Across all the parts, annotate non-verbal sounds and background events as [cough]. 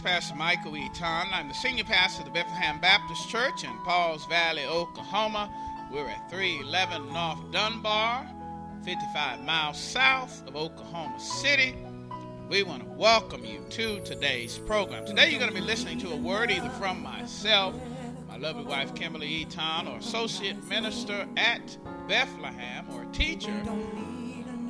Pastor Michael Eaton. I'm the senior pastor of the Bethlehem Baptist Church in Pauls Valley, Oklahoma. We're at 311 North Dunbar, 55 miles south of Oklahoma City. We want to welcome you to today's program. Today you're going to be listening to a word either from myself, my lovely wife Kimberly Eaton, or associate minister at Bethlehem, or teacher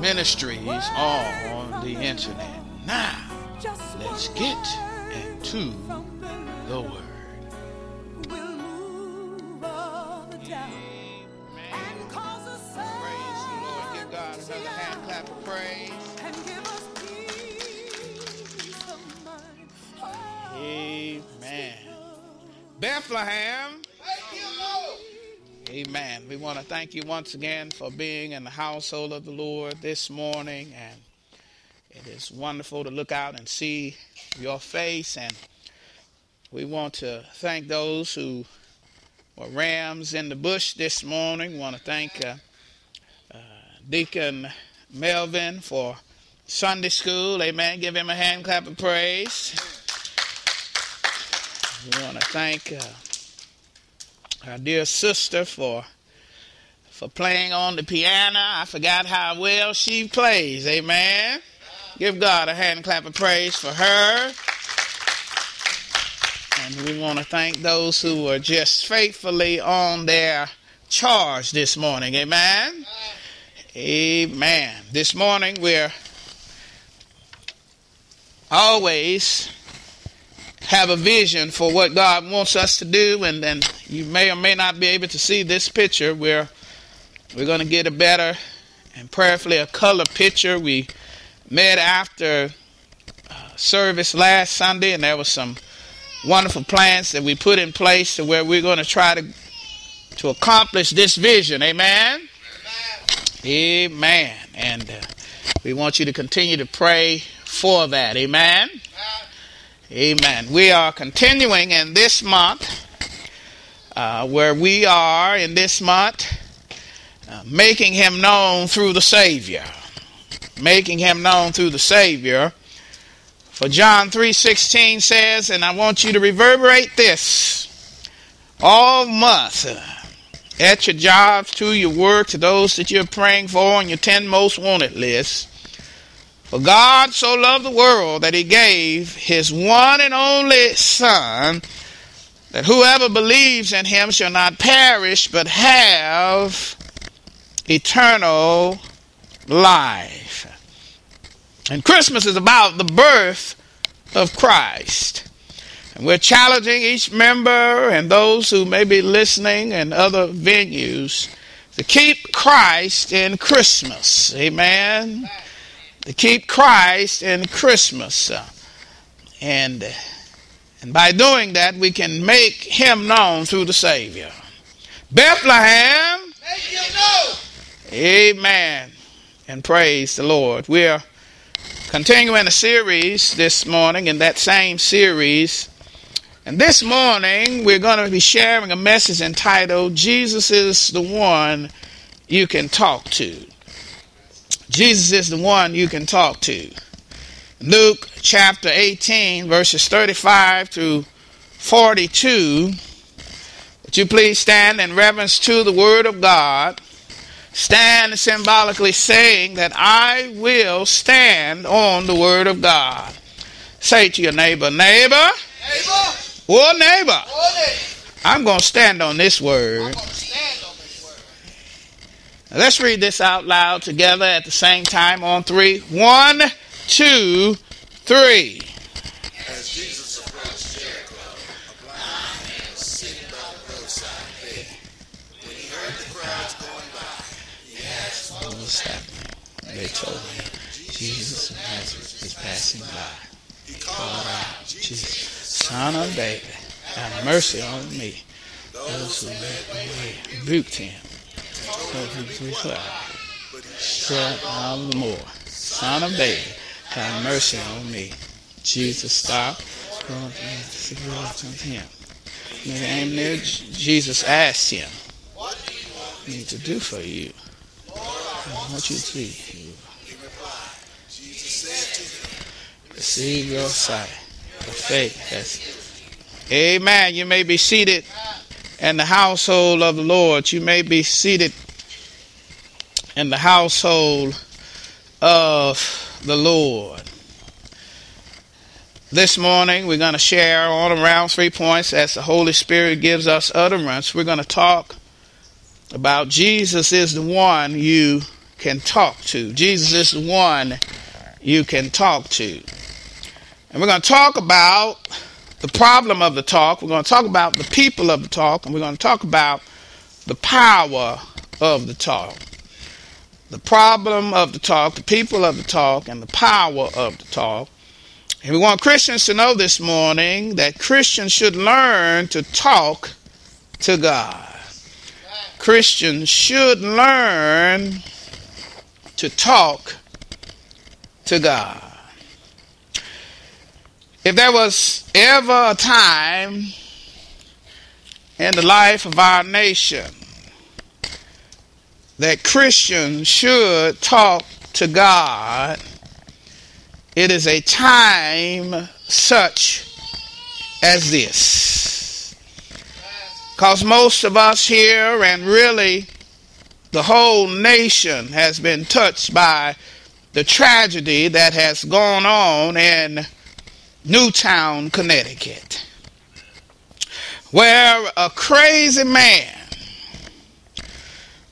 ministries on the internet. Now, let's get into the Word. Amen. Bethlehem Amen. We want to thank you once again for being in the household of the Lord this morning. And it is wonderful to look out and see your face. And we want to thank those who were rams in the bush this morning. We want to thank uh, uh, Deacon Melvin for Sunday school. Amen. Give him a hand clap of praise. We want to thank. Uh, our dear sister for for playing on the piano. I forgot how well she plays. Amen. Give God a hand clap of praise for her. And we want to thank those who are just faithfully on their charge this morning. Amen. Amen. This morning we're always have a vision for what God wants us to do, and then you may or may not be able to see this picture where we're going to get a better and prayerfully a color picture. We met after uh, service last Sunday, and there was some wonderful plans that we put in place to where we're going to try to to accomplish this vision. Amen. Amen. Amen. And uh, we want you to continue to pray for that. Amen. Amen. Amen. We are continuing in this month, uh, where we are in this month uh, making him known through the Savior. Making him known through the Savior. For John 3:16 says, and I want you to reverberate this all month at your jobs, to your work, to those that you're praying for on your 10 most wanted list. For God so loved the world that he gave his one and only Son, that whoever believes in him shall not perish, but have eternal life. And Christmas is about the birth of Christ. And we're challenging each member and those who may be listening in other venues to keep Christ in Christmas. Amen to keep Christ in Christmas. And, and by doing that, we can make him known through the Savior. Bethlehem. Amen. And praise the Lord. We're continuing a series this morning in that same series. And this morning, we're going to be sharing a message entitled Jesus is the One You Can Talk to. Jesus is the one you can talk to. Luke chapter 18, verses 35 to 42. Would you please stand in reverence to the Word of God? Stand symbolically saying that I will stand on the Word of God. Say to your neighbor, neighbor, neighbor, or neighbor, or neighbor. I'm going to stand on this Word. Let's read this out loud together at the same time on three. One, two, three. As Jesus approached Jericho, a blind man was sitting by the roadside. When he heard the crowds going by, he asked what was happening. They told him Jesus of Nazareth is passing by. He called out, Jesus, Son of David, have mercy on me. Those who rebuked him. Replied, Shut all the more. Son of David, have mercy on me. Jesus stopped. Him. And then Jesus asked him, What do you need to do for you? I want you to see. Receive your sight. The faith. That's Amen. You may be seated in the household of the Lord. You may be seated in the household of the Lord. This morning, we're going to share on around three points as the Holy Spirit gives us utterance. We're going to talk about Jesus is the one you can talk to. Jesus is the one you can talk to. And we're going to talk about the problem of the talk. We're going to talk about the people of the talk. And we're going to talk about the power of the talk. The problem of the talk, the people of the talk, and the power of the talk. And we want Christians to know this morning that Christians should learn to talk to God. Christians should learn to talk to God. If there was ever a time in the life of our nation that Christians should talk to God, it is a time such as this. Because most of us here, and really the whole nation, has been touched by the tragedy that has gone on in Newtown, Connecticut, where a crazy man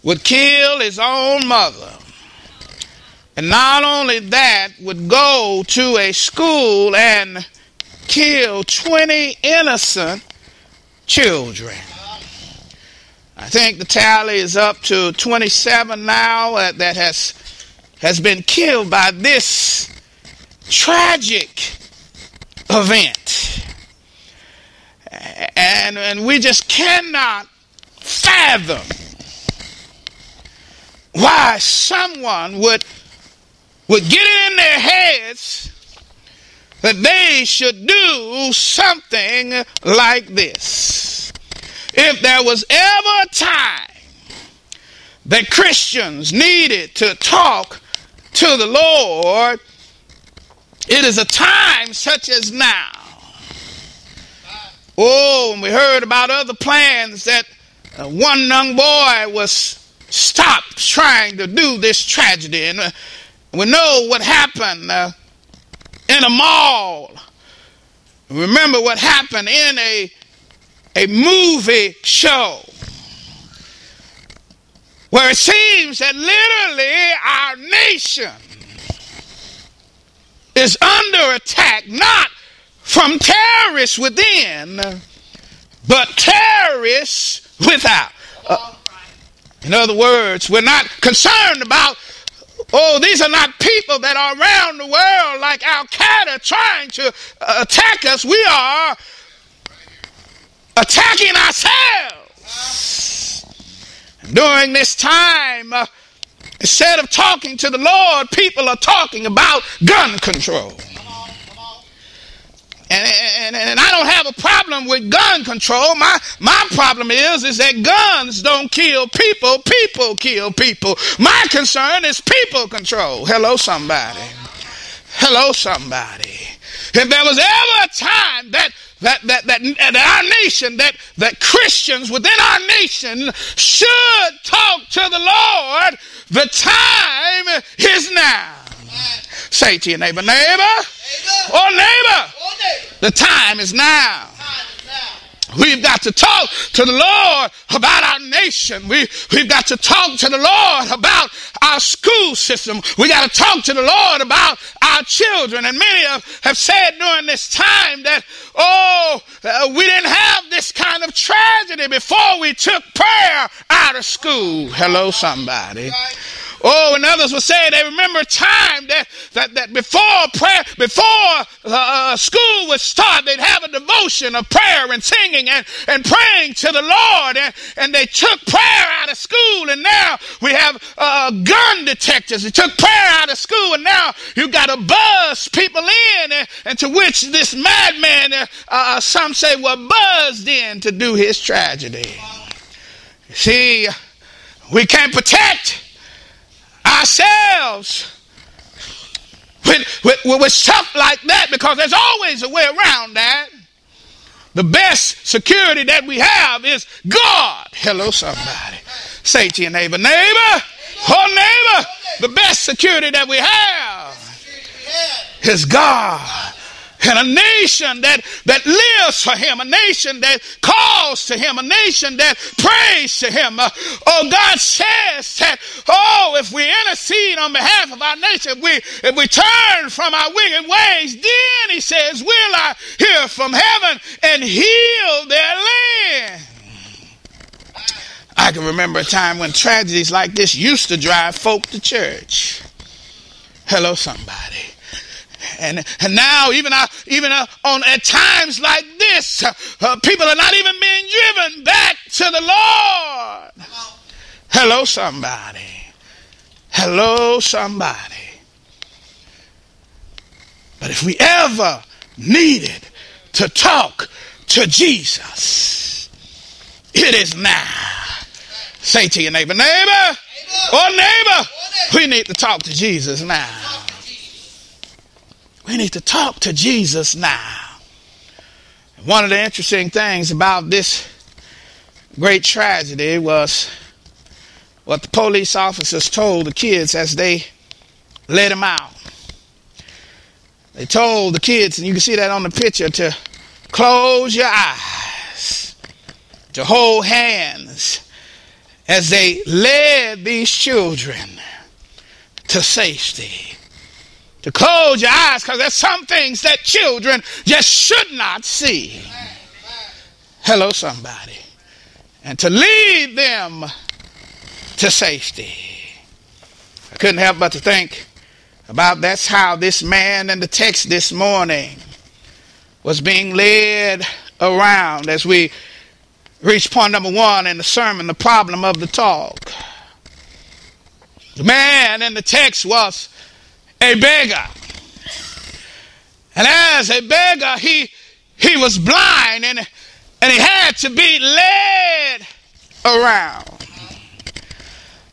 would kill his own mother and not only that, would go to a school and kill 20 innocent children. I think the tally is up to 27 now uh, that has has been killed by this tragic event. And, and we just cannot fathom why someone would would get it in their heads that they should do something like this. If there was ever a time that Christians needed to talk to the Lord, it is a time such as now. Oh, and we heard about other plans that uh, one young boy was stopped trying to do this tragedy. And uh, we know what happened uh, in a mall. Remember what happened in a, a movie show where it seems that literally our nation is under attack, not from terrorists within, but terrorists without. Uh, in other words, we're not concerned about Oh, these are not people that are around the world like Al Qaeda trying to uh, attack us. We are attacking ourselves. During this time, uh, instead of talking to the Lord, people are talking about gun control. And, and, and, I don't have a problem with gun control. My, my problem is, is that guns don't kill people. People kill people. My concern is people control. Hello, somebody. Hello, somebody. If there was ever a time that that, that, that, that our nation, that, that Christians within our nation should talk to the Lord, the time is now. Say to your neighbor, neighbor, neighbor. Oh, neighbor, oh, neighbor. The time is now. We've got to talk to the Lord about our nation. We, we've got to talk to the Lord about our school system. We got to talk to the Lord about our children. And many have, have said during this time that, oh, uh, we didn't have this kind of tragedy before we took prayer out of school. Hello, somebody. Oh, and others will say they remember a time that, that, that before prayer, before uh, uh, school would start, they'd have a devotion of prayer and singing and, and praying to the Lord. And, and they took prayer out of school. And now we have uh, gun detectors. They took prayer out of school. And now you got to buzz people in. And, and to which this madman, uh, uh, some say, were buzzed in to do his tragedy. See, we can't protect ourselves with, with, with stuff like that because there's always a way around that. The best security that we have is God. Hello, somebody. Say to your neighbor, neighbor, oh neighbor, the best security that we have is God and a nation that, that lives for him, a nation that calls to him, a nation that prays to him. Uh, oh, God says that, oh, if we intercede on behalf of our nation, if we, if we turn from our wicked ways, then he says, will I hear from heaven and heal their land. I can remember a time when tragedies like this used to drive folk to church. Hello, somebody. And, and now, even, uh, even uh, on at times like this, uh, uh, people are not even being driven back to the Lord. Hello, somebody. Hello, somebody. But if we ever needed to talk to Jesus, it is now. Say to your neighbor, neighbor, neighbor. or neighbor, we need to talk to Jesus now. We need to talk to Jesus now. One of the interesting things about this great tragedy was what the police officers told the kids as they let them out. They told the kids, and you can see that on the picture, to close your eyes, to hold hands as they led these children to safety to close your eyes because there's some things that children just should not see. Hello, somebody. And to lead them to safety. I couldn't help but to think about that's how this man in the text this morning was being led around as we reach point number one in the sermon the problem of the talk. The man in the text was a beggar. And as a beggar, he, he was blind and, and he had to be led around.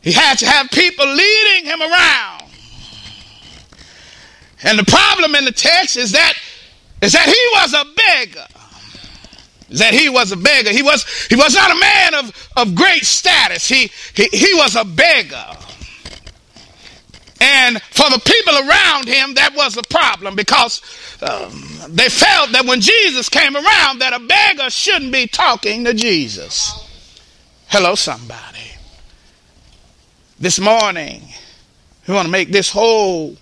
He had to have people leading him around. And the problem in the text is that is that he was a beggar. Is that he was a beggar. He was he was not a man of, of great status. He, he he was a beggar. And for the people around him, that was a problem because um, they felt that when Jesus came around, that a beggar shouldn't be talking to Jesus. Hello, somebody. This morning, we want to make this whole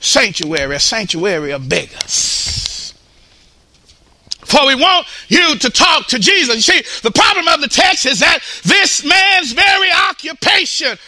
sanctuary a sanctuary of beggars. For we want you to talk to Jesus. You see, the problem of the text is that this man's very occupation,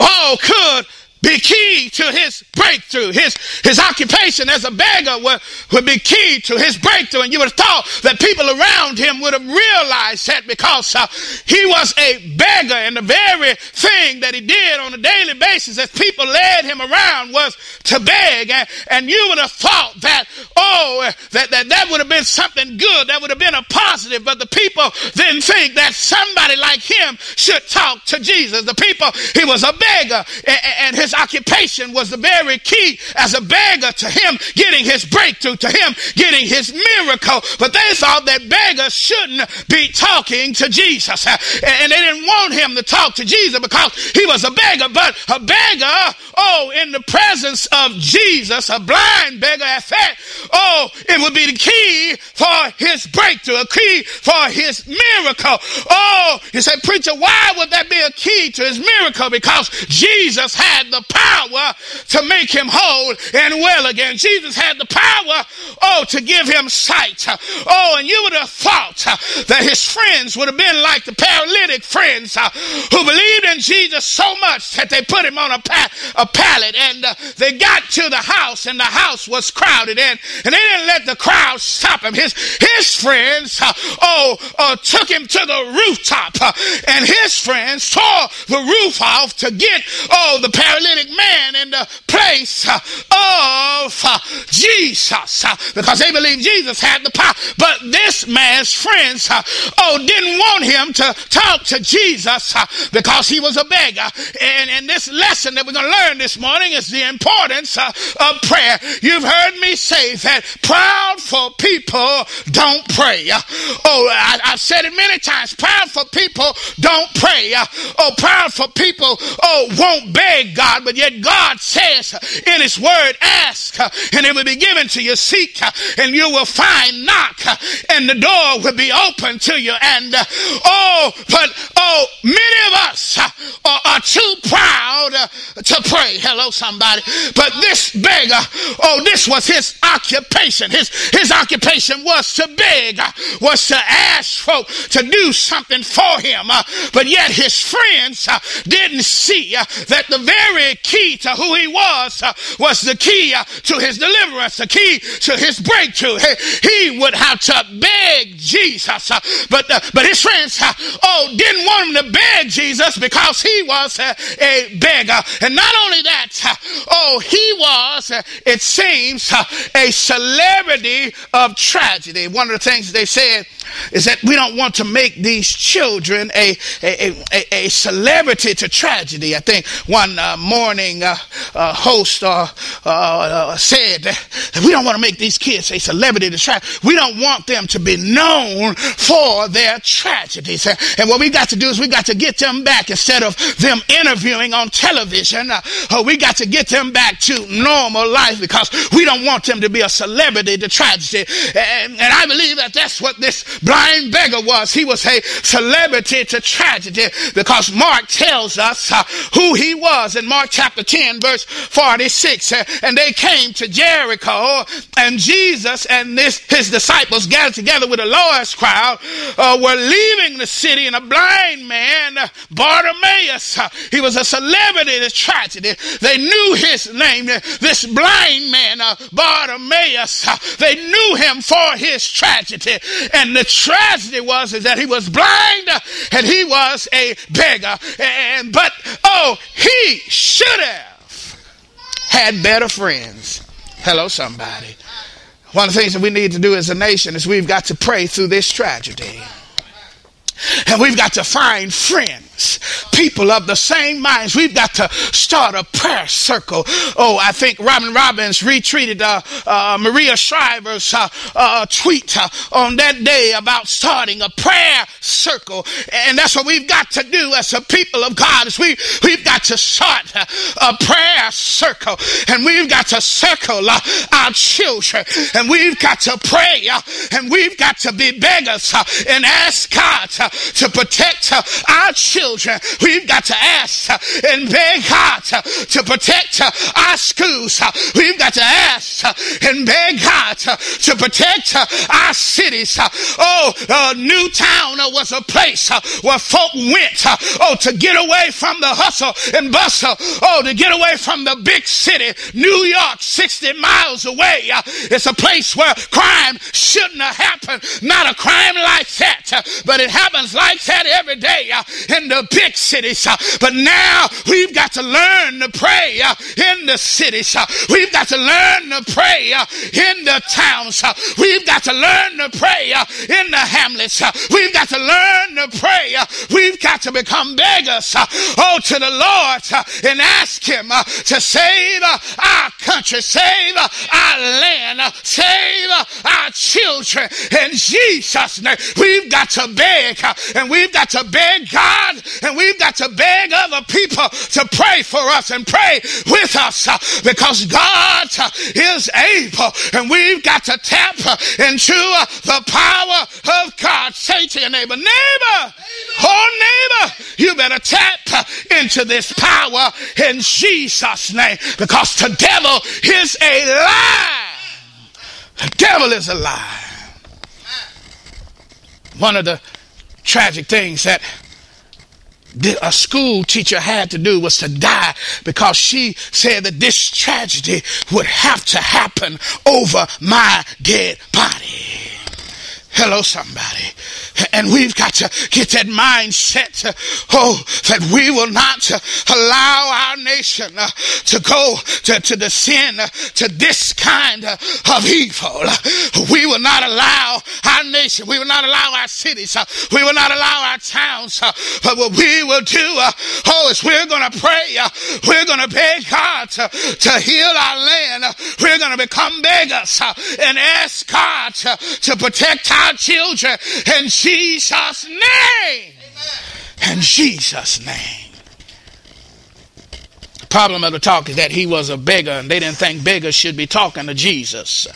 oh, could be key to his breakthrough. His, his occupation as a beggar would, would be key to his breakthrough. And you would have thought that people around him would have realized that because uh, he was a beggar and the very thing that he did on a daily basis as people led him around was to beg. And, and you would have thought that, oh, that, that that would have been something good. That would have been a positive. But the people didn't think that somebody like him should talk to Jesus. The people, he was a beggar and, and his his occupation was the very key as a beggar to him getting his breakthrough, to him getting his miracle. But they thought that beggars shouldn't be talking to Jesus. And they didn't want him to talk to Jesus because he was a beggar. But a beggar, oh, in the presence of Jesus, a blind beggar at that, oh, it would be the key for his breakthrough, a key for his miracle. Oh, he said, preacher, why would that be a key to his miracle? Because Jesus had the power to make him whole and well again. Jesus had the power, oh, to give him sight. Oh, and you would have thought that his friends would have been like the paralytic friends who believed in Jesus so much that they put him on a, pa- a pallet and uh, they got to the house and the house was crowded and, and they didn't let the crowd stop him. His, his friends, uh, oh, uh, took him to the rooftop uh, and his friends tore the roof off to get, oh, the paralytic man in the uh, place of Jesus because they believed Jesus had the power. But this man's friends, oh, didn't want him to talk to Jesus because he was a beggar. And, this lesson that we're going to learn this morning is the importance of prayer. You've heard me say that proudful people don't pray. Oh, I, have said it many times. Proudful people don't pray. Oh, proudful people, oh, won't beg God, but yet God says in His Word, ask and it will be given to you. Seek and you will find. Knock and the door will be open to you. And oh, but oh, many of us are, are too proud to pray. Hello, somebody. But this beggar, oh, this was his occupation. His, his occupation was to beg, was to ask folk to do something for him. But yet his friends didn't see that the very key to who he was Uh, was the key uh, to his deliverance, the key to his breakthrough. He, would have to beg Jesus. Uh, but, but his friends, oh, didn't want him to beg Jesus because he was a beggar. And not only that, oh, he was, it seems, a celebrity of tragedy. One of the things they said is that we don't want to make these children a, a, a, a celebrity to tragedy. I think one uh, morning uh, uh, host uh, uh, said that we don't want to make these kids a celebrity to tragedy. We don't want them to be known for their tragedies. And what we got to do is we got to get them back instead of them interviewing on television. Uh, we got to get them back to normal life because we don't want them to be a celebrity to tragedy. And, and I believe that that's what this blind beggar was. He was a celebrity to tragedy because Mark tells us uh, who he was in Mark chapter 10, verse 46. Uh, and they came to Jericho, and Jesus and this, his disciples gathered together with a large crowd, uh, were leaving the city, and a blind man, Bartimaeus, uh, he was a celebrity to tragedy. They knew his name. This blind man, uh, Bartimaeus, uh, they knew him for his tragedy. And the tragedy was is that he was blind and he was a beggar. And but oh, he should have had better friends. Hello, somebody. One of the things that we need to do as a nation is we've got to pray through this tragedy. And we've got to find friends, people of the same minds. We've got to start a prayer circle. Oh, I think Robin Roberts retweeted uh, uh, Maria Shriver's uh, uh tweet uh, on that day about starting a prayer circle. And that's what we've got to do as a people of God is we, we've got to start a prayer circle. And we've got to circle uh, our children. And we've got to pray. and we've got to be beggars and ask God to protect uh, our children. We've got to ask and beg God to protect our schools. We've got to ask and beg God to protect our cities. Oh, uh, Newtown was a place where folk went oh to get away from the hustle and bustle. Oh, to get away from the big city, New York, 60 miles away. It's a place where crime shouldn't have happened. Not a crime like that, but it happens like that every day in the big cities. Uh, but now we've got to learn to pray uh, in the cities. Uh, we've got to learn to pray uh, in the towns. Uh, we've got to learn to pray uh, in the hamlets. we've got to learn to pray. we've got to become beggars. oh, to the Lord and ask Him to save our country, save our land, save our children. In Jesus' name, we've got to beg and we've got to beg God and we've got to beg other people to pray for us and pray with us uh, because God uh, is able and we've got to tap uh, into the power of God. Say to your neighbor, neighbor, oh neighbor, you better tap into this power in Jesus' name because the devil is a lie. The devil is a lie. one of the tragic things that a school teacher had to do was to die because she said that this tragedy would have to happen over my dead body. Hello, somebody. And we've got to get that mindset, uh, oh, that we will not uh, allow our nation uh, to go to, to the sin, uh, to this kind of evil. We will not allow our nation, we will not allow our cities, we will not allow our towns. But what we will do, oh, is we're going to pray, we're going to beg God to, to heal our land. We're going to become beggars and ask God to, to protect our our children in Jesus' name. In Jesus' name. The problem of the talk is that he was a beggar and they didn't think beggars should be talking to Jesus.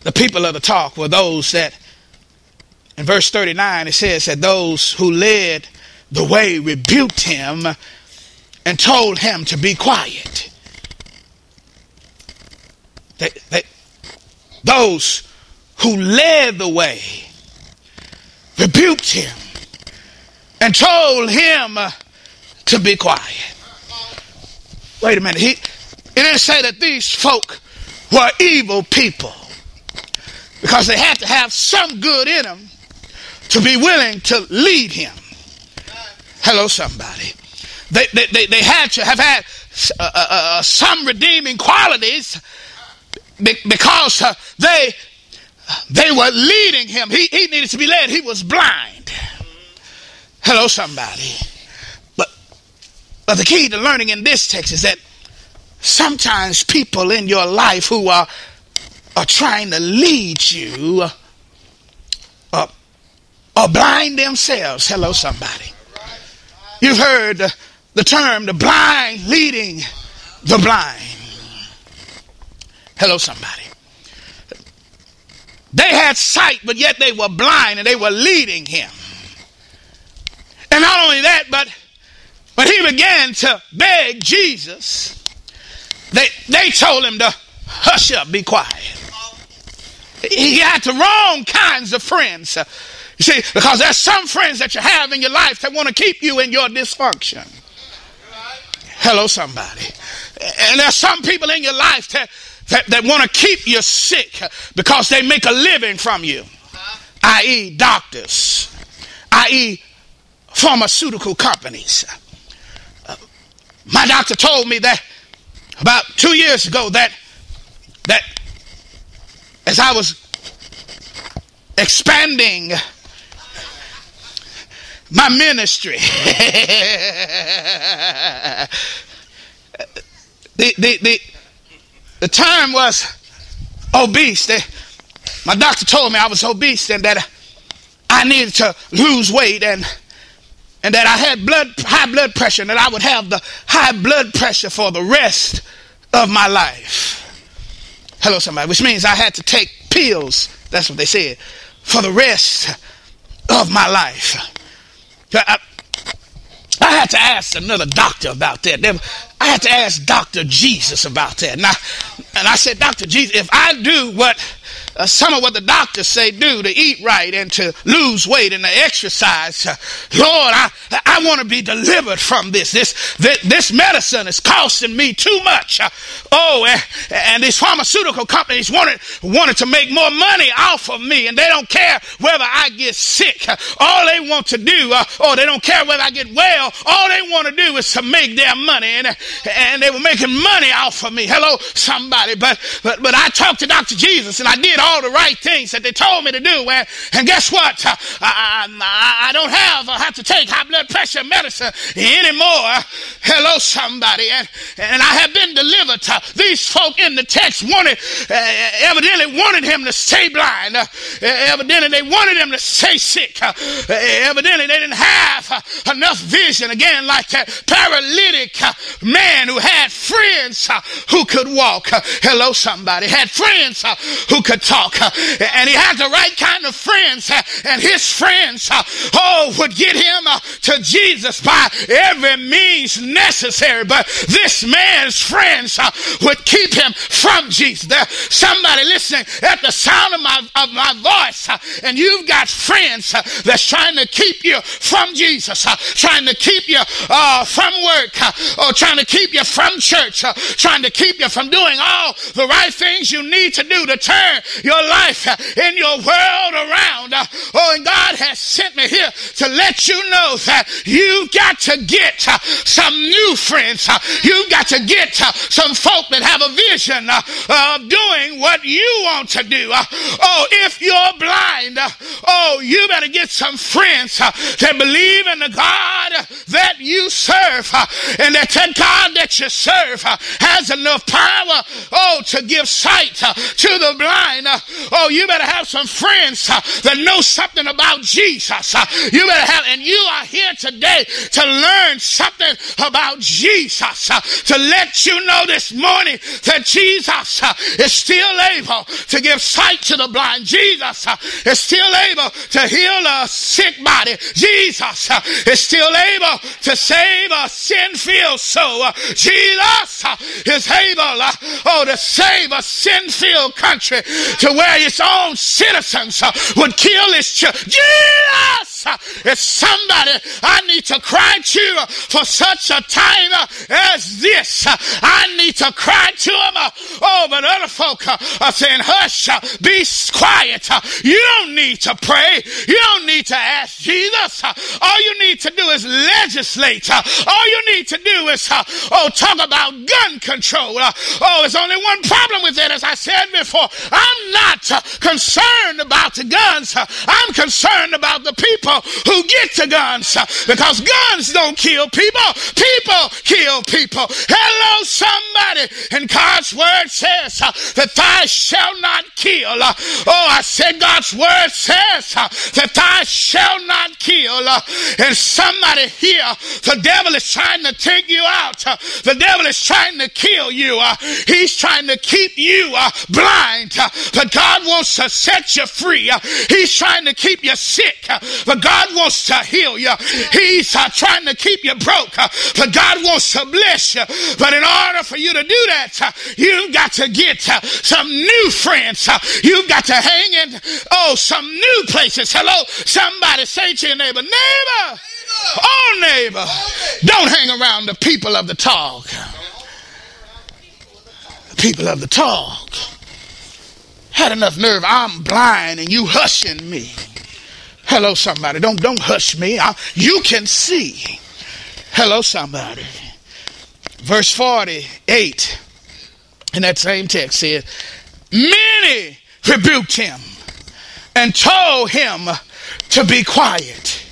The people of the talk were those that, in verse 39, it says that those who led the way rebuked him and told him to be quiet. They, they, those who led the way rebuked him and told him to be quiet. Wait a minute. He, it didn't say that these folk were evil people because they had to have some good in them to be willing to lead him. Hello, somebody. They, they, they, they had to have had uh, uh, uh, some redeeming qualities because uh, they they were leading him. He, he needed to be led. He was blind. Hello, somebody. But but the key to learning in this text is that sometimes people in your life who are are trying to lead you uh, are blind themselves. Hello, somebody. You've heard the term the blind leading the blind. Hello, somebody. They had sight, but yet they were blind and they were leading him. And not only that, but when he began to beg Jesus. They they told him to hush up, be quiet. He had the wrong kinds of friends. You see, because there's some friends that you have in your life that want to keep you in your dysfunction. Hello, somebody. And there's some people in your life that that, that want to keep you sick because they make a living from you, i.e., doctors, i.e., pharmaceutical companies. My doctor told me that about two years ago that that as I was expanding my ministry, [laughs] the, the, the, the term was obese. They, my doctor told me I was obese and that I needed to lose weight and and that I had blood high blood pressure and that I would have the high blood pressure for the rest of my life. Hello, somebody, which means I had to take pills. That's what they said for the rest of my life. I, I had to ask another doctor about that. I had to ask Dr. Jesus about that. I, and I said, Dr. Jesus, if I do what uh, some of what the doctors say do to eat right and to lose weight and to exercise. Uh, Lord, I, I want to be delivered from this. This, this. this medicine is costing me too much. Uh, oh, and, and, these pharmaceutical companies wanted, wanted to make more money off of me and they don't care whether I get sick. all they want to do, uh, or they don't care whether I get well, all they want to do is to make their money and, and they were making money off of me. Hello, somebody. But, but, but I talked to Dr. Jesus and I did all the right things that they told me to do. And, and guess what? I, I, I don't have, I have to take high blood pressure medicine anymore. Hello, somebody. And, and I have been delivered. These folk in the text wanted, uh, evidently wanted him to stay blind. Uh, evidently they wanted him to stay sick. Uh, evidently they didn't have uh, enough vision. Again, like that paralytic uh, man who had friends uh, who could walk. hello, somebody. Had friends who could talk. And he had the right kind of friends. And his friends, oh, would get him to Jesus by every means necessary. But this man's friends would keep him from Jesus. There, somebody, listen listening at the sound of my, of my voice uh, and you've got friends uh, that's trying to keep you from Jesus, uh, trying to keep you uh, from work, uh, or trying to keep you from church, uh, trying to keep you from doing all the right things you need to do to turn your life in your world around. Uh, oh, and God has sent me here to let you know that you've got to get uh, some new friends. Uh, you've got to get some folk that have a vision of doing what you want to do. oh, if you're blind, oh, you better get some friends that believe in the God that you serve and that that God that you serve has enough power, oh, to give sight to the blind. Oh, you better have some friends that know something about Jesus. Uh, you better have, and you are here today to learn something about Jesus, uh, to let you know this morning that Jesus uh, is still able to give sight to the blind. Jesus is still able to heal a sick body. Jesus is still able to save a sin-filled soul. Jesus is able, oh, to save a sin-filled country to where its own citizens would kill its children. Jesus! It's somebody I need to cry to for such a time as this. I need to cry to them. Oh, but other folk are saying, hush, be quiet. You don't need to pray. You don't need to ask Jesus. All you need to do is legislate. All you need to do is, oh, talk about gun control. Oh, there's only one problem with that, as I said before. I'm not concerned about the guns. I'm concerned about the people people who get to guns because guns don't kill people. People kill people. Hello, somebody. And God's word says that thou shall not kill. Oh, I said God's word says that thou shall not kill. And somebody here, the devil is trying to take you out. The devil is trying to kill you. He's trying to keep you blind. But God wants to set you free. He's trying to keep you sick. But God wants to heal you. He's uh, trying to keep you broke, uh, but God wants to bless you. But in order for you to do that, uh, you've got to get uh, some new friends. Uh, you've got to hang in, oh, some new places. Hello, somebody say to your neighbor, neighbor, oh, neighbor, don't hang around the people of the talk. The people of the talk had enough nerve. I'm blind and you hushing me. Hello, somebody. Don't don't hush me. I, you can see. Hello, somebody. Verse 48 in that same text says, Many rebuked him and told him to be quiet.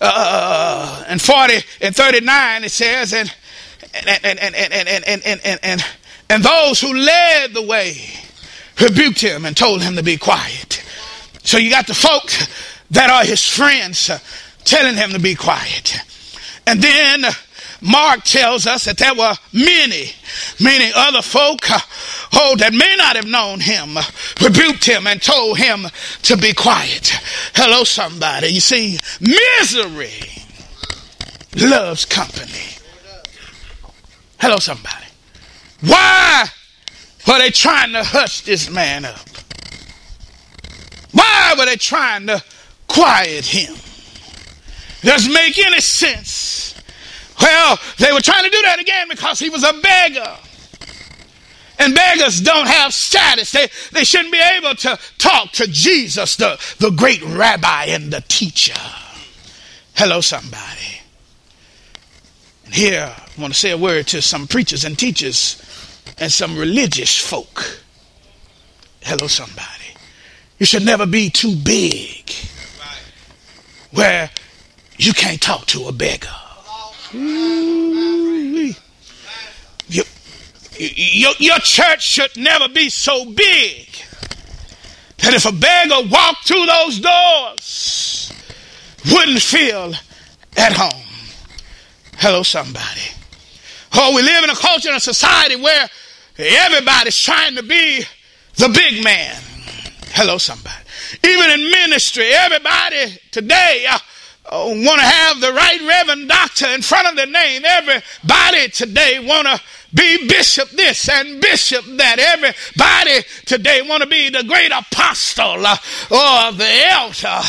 Uh, and 40 and 39 it says, and and and and and and and and, and, and, and those who led the way rebuked him and told him to be quiet. So you got the folks that are his friends uh, telling him to be quiet. And then Mark tells us that there were many, many other folk, uh, oh, that may not have known him, uh, rebuked him and told him to be quiet. Hello, somebody. You see, misery loves company. Hello, somebody. Why were they trying to hush this man up? Why were they trying to quiet him. Doesn't make any sense. Well, they were trying to do that again because he was a beggar. And beggars don't have status. They, they shouldn't be able to talk to Jesus, the, the great rabbi and the teacher. Hello, somebody. And here, I want to say a word to some preachers and teachers and some religious folk. Hello, somebody. You should never be too big where you can't talk to a beggar. Your, your, your church should never be so big that if a beggar walked through those doors, wouldn't feel at home. Hello, somebody. Oh, we live in a culture and a society where everybody's trying to be the big man. Hello, somebody. Even in ministry, everybody today uh, want to have the right reverend doctor in front of their name. Everybody today want to be bishop this and bishop that. Everybody today want to be the great apostle uh, or the elder.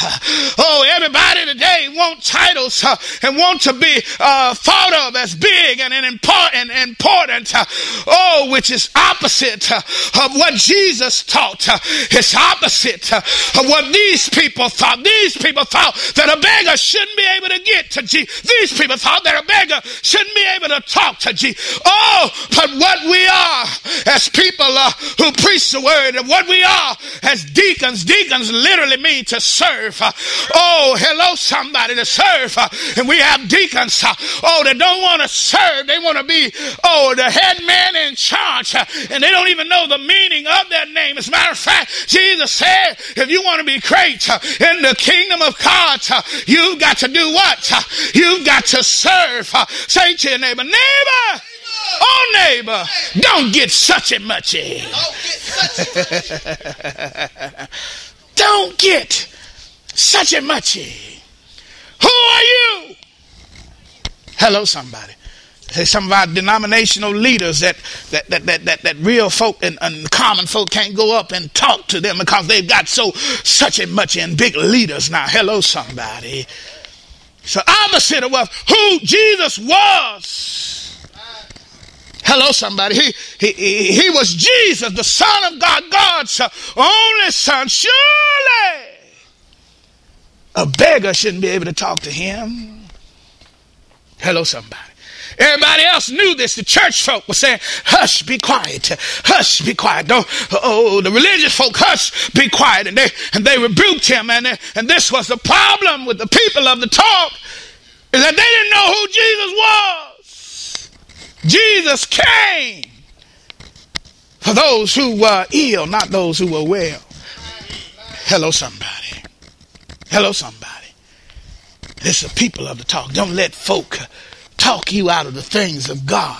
Oh, everybody today want titles uh, and want to be uh, thought of as big and, important. important uh, oh, which is opposite of what Jesus taught. It's opposite of what these people thought. These people thought that a beggar shouldn't be able to get to Jesus. These people thought that a beggar shouldn't be able to talk to Jesus. Oh, but what we are as people uh, who preach the word and what we are as deacons, deacons literally mean to serve. Uh, oh, hello, somebody to serve. Uh, and we have deacons, uh, oh, they don't want to serve. They want to be, oh, the head man in charge. Uh, and they don't even know the meaning of that name. As a matter of fact, Jesus said, if you want to be great uh, in the kingdom of God, you've got to do what? You've got to serve. Say to your neighbor, neighbor, Oh, neighbor, don't get such a muchy. Don't get such a muchy. [laughs] Don't get such a muchy. Who are you? Hello, somebody. Some of our denominational leaders that that that that that, that real folk and, and, common folk can't go up and talk to them because they've got so such a much and big leaders now. Hello, somebody. So opposite of what who Jesus was. Hello, somebody. He, he, he was Jesus, the Son of God, God's only Son. Surely a beggar shouldn't be able to talk to him. Hello, somebody. Everybody else knew this. The church folk were saying, hush, be quiet. Hush, be quiet. Don't, oh, the religious folk, hush, be quiet. And they, and they rebuked him. And, and this was the problem with the people of the talk is that they didn't know who Jesus was. Jesus came for those who were ill, not those who were well. Hello, somebody. Hello, somebody. It's the people of the talk. Don't let folk talk you out of the things of God.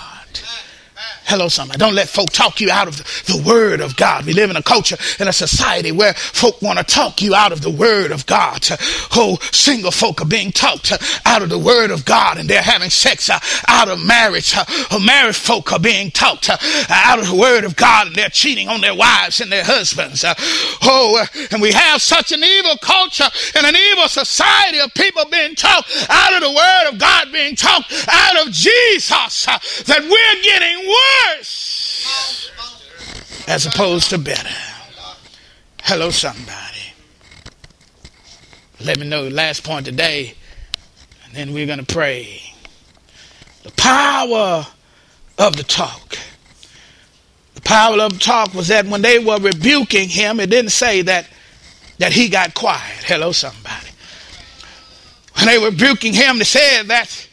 Hello, somebody. Don't let folk talk you out of the, word of God. We live in a culture, in a society where folk want to talk you out of the word of God. Oh, single folk are being talked out of the word of God and they're having sex out of marriage. Oh, married folk are being talked out of the word of God and they're cheating on their wives and their husbands. Oh, and we have such an evil culture and an evil society of people being talked out of the word of God, being talked out of Jesus that we're getting worse worse as opposed to better. Hello, somebody. Let me know the last point today, and then we're going to pray. The power of the talk. The power of the talk was that when they were rebuking him, it didn't say that, that he got quiet. Hello, somebody. When they were rebuking him, they said that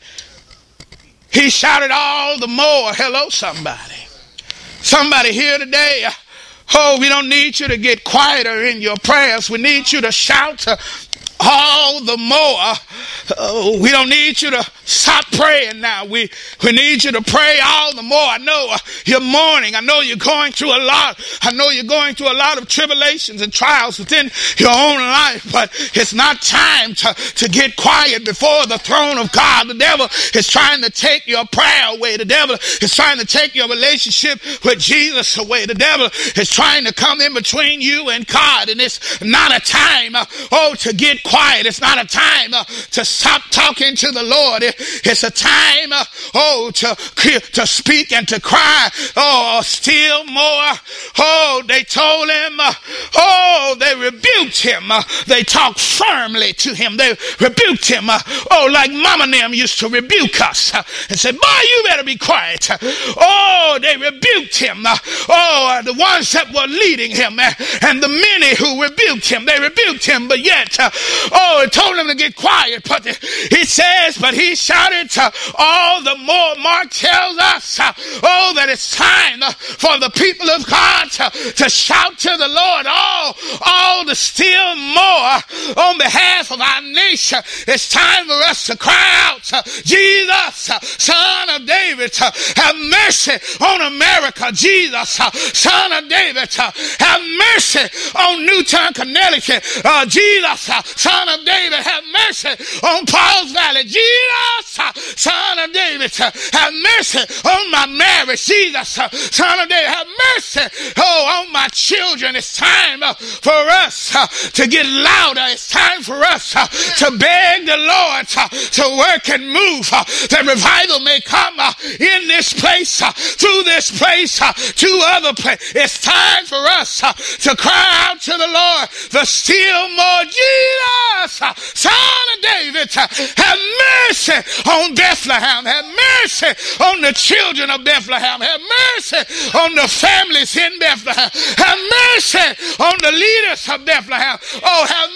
he shouted all the more. Hello, somebody. Somebody here today. Oh, we don't need you to get quieter in your prayers. We need you to shout all the more. Uh, we don't need you to stop praying now. We, we need you to pray all the more. I know uh, you're mourning. I know you're going through a lot. I know you're going through a lot of tribulations and trials within your own life, but it's not time to, to get quiet before the throne of God. The devil is trying to take your prayer away. The devil is trying to take your relationship with Jesus away. The devil is trying to come in between you and God, and it's not a time, uh, oh, to get quiet. It's not a time uh, to stop talking to the Lord. It, it's a time, uh, oh, to, to speak and to cry. Oh, still more. Oh, they told him, uh, oh, they rebuked him. Uh, they talked firmly to him. They rebuked him. Uh, oh, like Mama and used to rebuke us uh, and said, boy, you better be quiet. Oh, they rebuked him. oh, the ones that were leading him and the many who rebuked him, they rebuked him, but yet Oh, it told him to get quiet. But he says, but he shouted to all the more. Mark tells us, uh, oh, that it's time uh, for the people of God to, to shout to the Lord all, all the still more on behalf of our nation. It's time for us to cry out, Jesus, son of David, have mercy on America. Jesus, son of David, have mercy on Newtown, Connecticut. Uh, Jesus, uh, son of David, have mercy on Pauls Valley. Jesus, son of David, have mercy on my marriage. Jesus, son of David, have mercy. Oh, on my children. It's time uh, for us uh, to get louder. It's time for us uh, to beg the Lord to work and move. That revival may come in this place, through this place, to other place. It's time for us to cry out to the Lord, the still more Jesus, uh, son of David, have mercy on Bethlehem, have mercy on the children of Bethlehem, have mercy on the families in Bethlehem, have mercy on the leaders of Bethlehem. Oh, have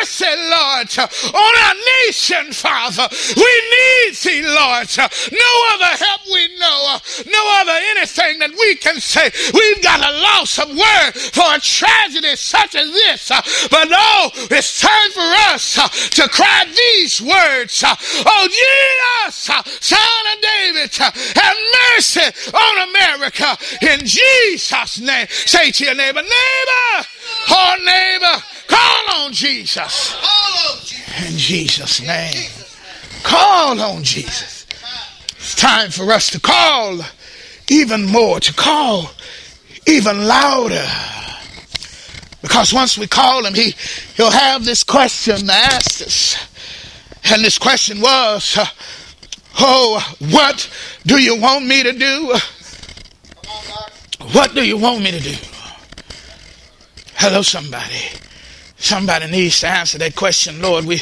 mercy, Lord, on our nation, Father. We need thee, Lord. No other help we know, no other anything that we can say. We've got a loss of word for a tragedy such as this. But no, it's time for us uh, to cry these words. Uh, oh, Jesus, uh, son of David, have mercy on America in Jesus' name. Say to your neighbor, neighbor, oh neighbor, call on Jesus. In Jesus' name. Call on Jesus. It's time for us to call even more, to call even louder. Because once we call him, he, he'll have this question to ask us. And this question was, uh, Oh, what do you want me to do? What do you want me to do? Hello, somebody. Somebody needs to answer that question, Lord. We,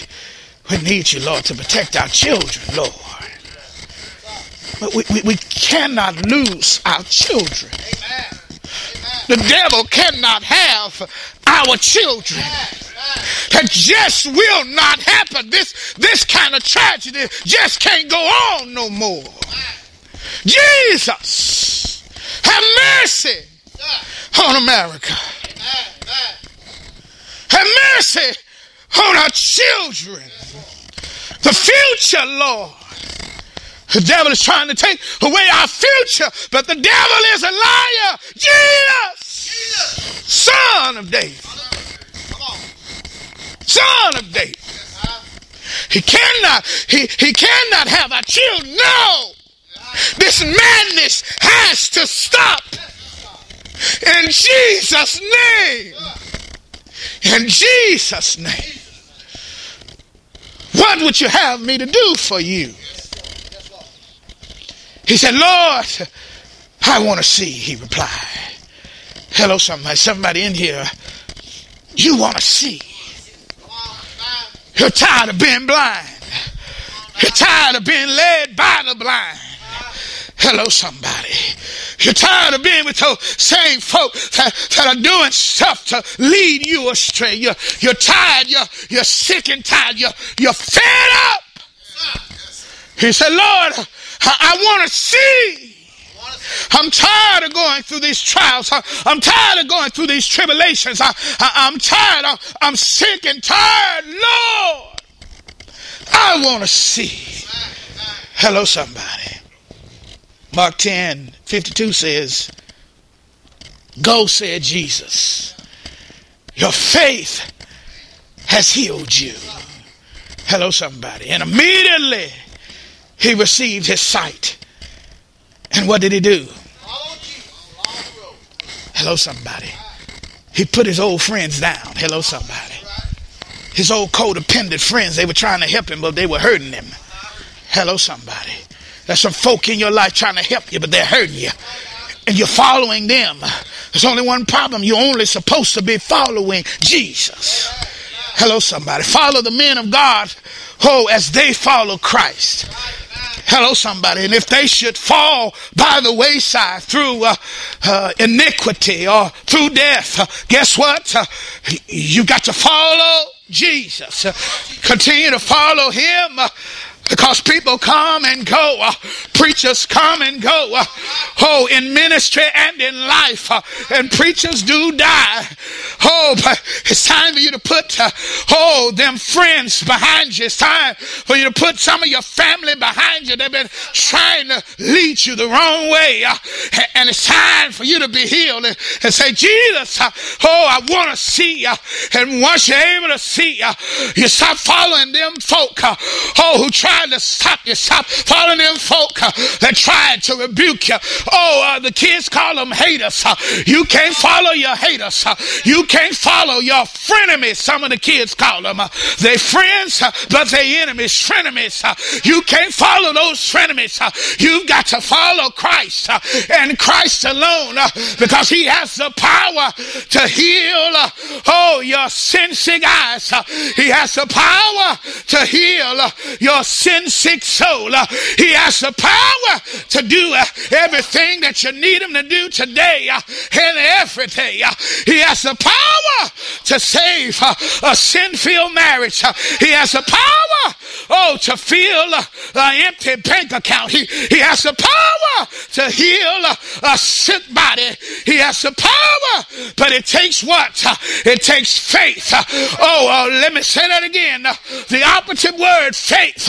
we need you, Lord, to protect our children, Lord. But we, we, we cannot lose our children. The devil cannot have our children. That just will not happen. This, this kind of tragedy just can't go on no more. Jesus, have mercy on America. Have mercy on our children. The future, Lord. The devil is trying to take away our future, but the devil is a liar. Jesus, son of David. Son of David. He cannot, he, he cannot have our children. No. This madness has to stop. In Jesus' name. In Jesus' name. What would you have me to do for you? He said, Lord, I want to see, he replied. Hello, somebody. Somebody in here. You want to see. You're tired of being blind. You're tired of being led by the blind. Hello, somebody. You're tired of being with those same folk that, that are doing stuff to lead you astray. You're, you're tired. You're, you're sick and tired. You're, you're fed up. He said, Lord, I, want to see. I'm tired of going through these trials. I, am tired of going through these tribulations. I, am tired. I'm, I'm sick and tired. Lord, I want to see. Hello, somebody. Mark 10 52 says, Go, said Jesus. Your faith has healed you. Hello, somebody. And immediately he received his sight. And what did he do? Hello, somebody. He put his old friends down. Hello, somebody. His old codependent friends, they were trying to help him, but they were hurting him. Hello, somebody. There's some folk in your life trying to help you, but they're hurting you. And you're following them. There's only one problem. You're only supposed to be following Jesus. Hello, somebody. Follow the men of God, oh, as they follow Christ. Hello, somebody. And if they should fall by the wayside through uh, uh, iniquity or through death, uh, guess what? Uh, you got to follow Jesus. Uh, continue to follow Him. Because people come and go, uh, preachers come and go, uh, oh, in ministry and in life, uh, and preachers do die. Oh, but it's time for you to put, uh, oh, them friends behind you. It's time for you to put some of your family behind you. They've been trying to lead you the wrong way. Uh, and it's time for you to be healed and, and say, Jesus, uh, oh, I want to see you. And once you're able to see you, you stop following them folk, oh, who tried to stop you. Stop following them folk uh, that tried to rebuke you. Oh, uh, the kids call them haters. Uh, you can't follow your haters. Uh, you can't follow your frenemies. Some of the kids call them. Uh, they friends, uh, but they enemies, frenemies. Uh, you can't follow those frenemies. You've got to follow Christ and Christ alone because he has the power to heal, oh, your sin sick eyes. He has the power to heal your sin sick soul. Uh, he has the power to do uh, everything that you need him to do today uh, and every day. He has the power to save a sin filled marriage. He has the power, oh, to fill an empty bank account. He, he has the power to heal a sick body. He has the power, but it takes what? It takes faith. Oh, uh, let me say that again. The operative word, faith.